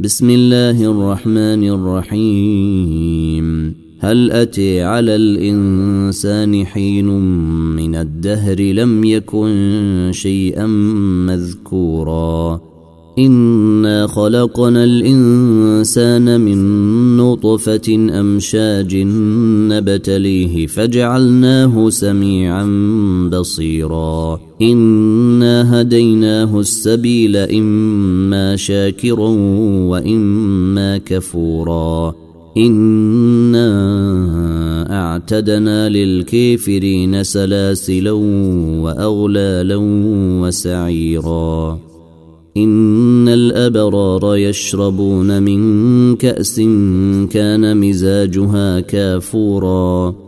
بسم الله الرحمن الرحيم. هل أتي على الإنسان حين من الدهر لم يكن شيئا مذكورا؟ إنا خلقنا الإنسان من نطفة أمشاج نبتليه فجعلناه سميعا بصيرا. انا هديناه السبيل إما شاكرا وإما كفورا. إنا أعتدنا للكافرين سلاسلا وأغلالا وسعيرا. إن الأبرار يشربون من كأس كان مزاجها كافورا.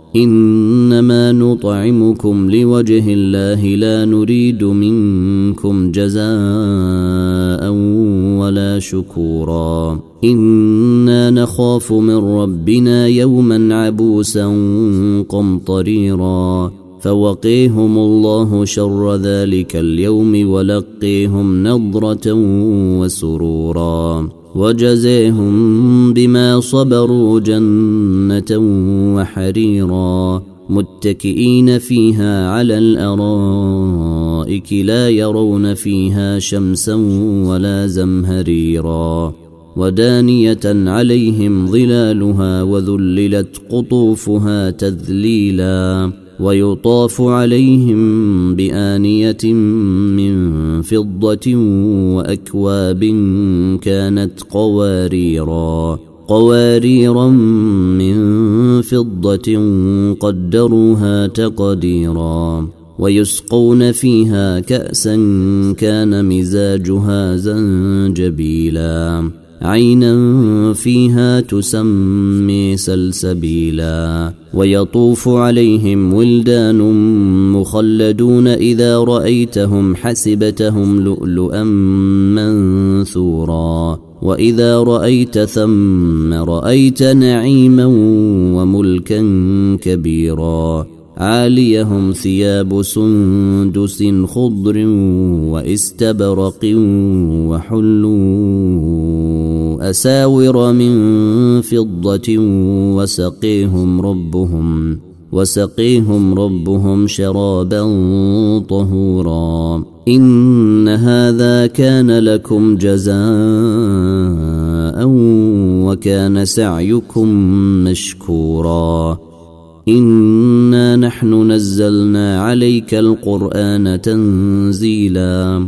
إنما نطعمكم لوجه الله لا نريد منكم جزاء ولا شكورا. إنا نخاف من ربنا يوما عبوسا قمطريرا. فوقيهم الله شر ذلك اليوم ولقيهم نضرة وسرورا وجزيهم بما صبروا جنة وحريرا متكئين فيها على الأرائك لا يرون فيها شمسا ولا زمهريرا ودانية عليهم ظلالها وذللت قطوفها تذليلا ويطاف عليهم بآنية من فضة وأكواب كانت قواريرا قواريرا من فضة قدروها تقديرا ويسقون فيها كأسا كان مزاجها زنجبيلا. عينا فيها تسمي سلسبيلا ويطوف عليهم ولدان مخلدون إذا رأيتهم حسبتهم لؤلؤا منثورا وإذا رأيت ثم رأيت نعيما وملكا كبيرا عاليهم ثياب سندس خضر واستبرق وحلوا أساور من فضة وسقيهم ربهم وسقيهم ربهم شرابا طهورا. إن هذا كان لكم جزاء وكان سعيكم مشكورا. إنا نحن نزلنا عليك القرآن تنزيلا.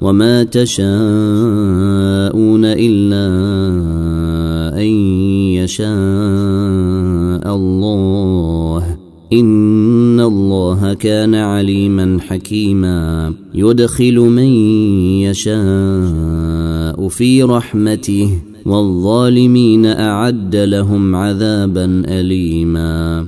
وما تشاءون الا ان يشاء الله ان الله كان عليما حكيما يدخل من يشاء في رحمته والظالمين اعد لهم عذابا اليما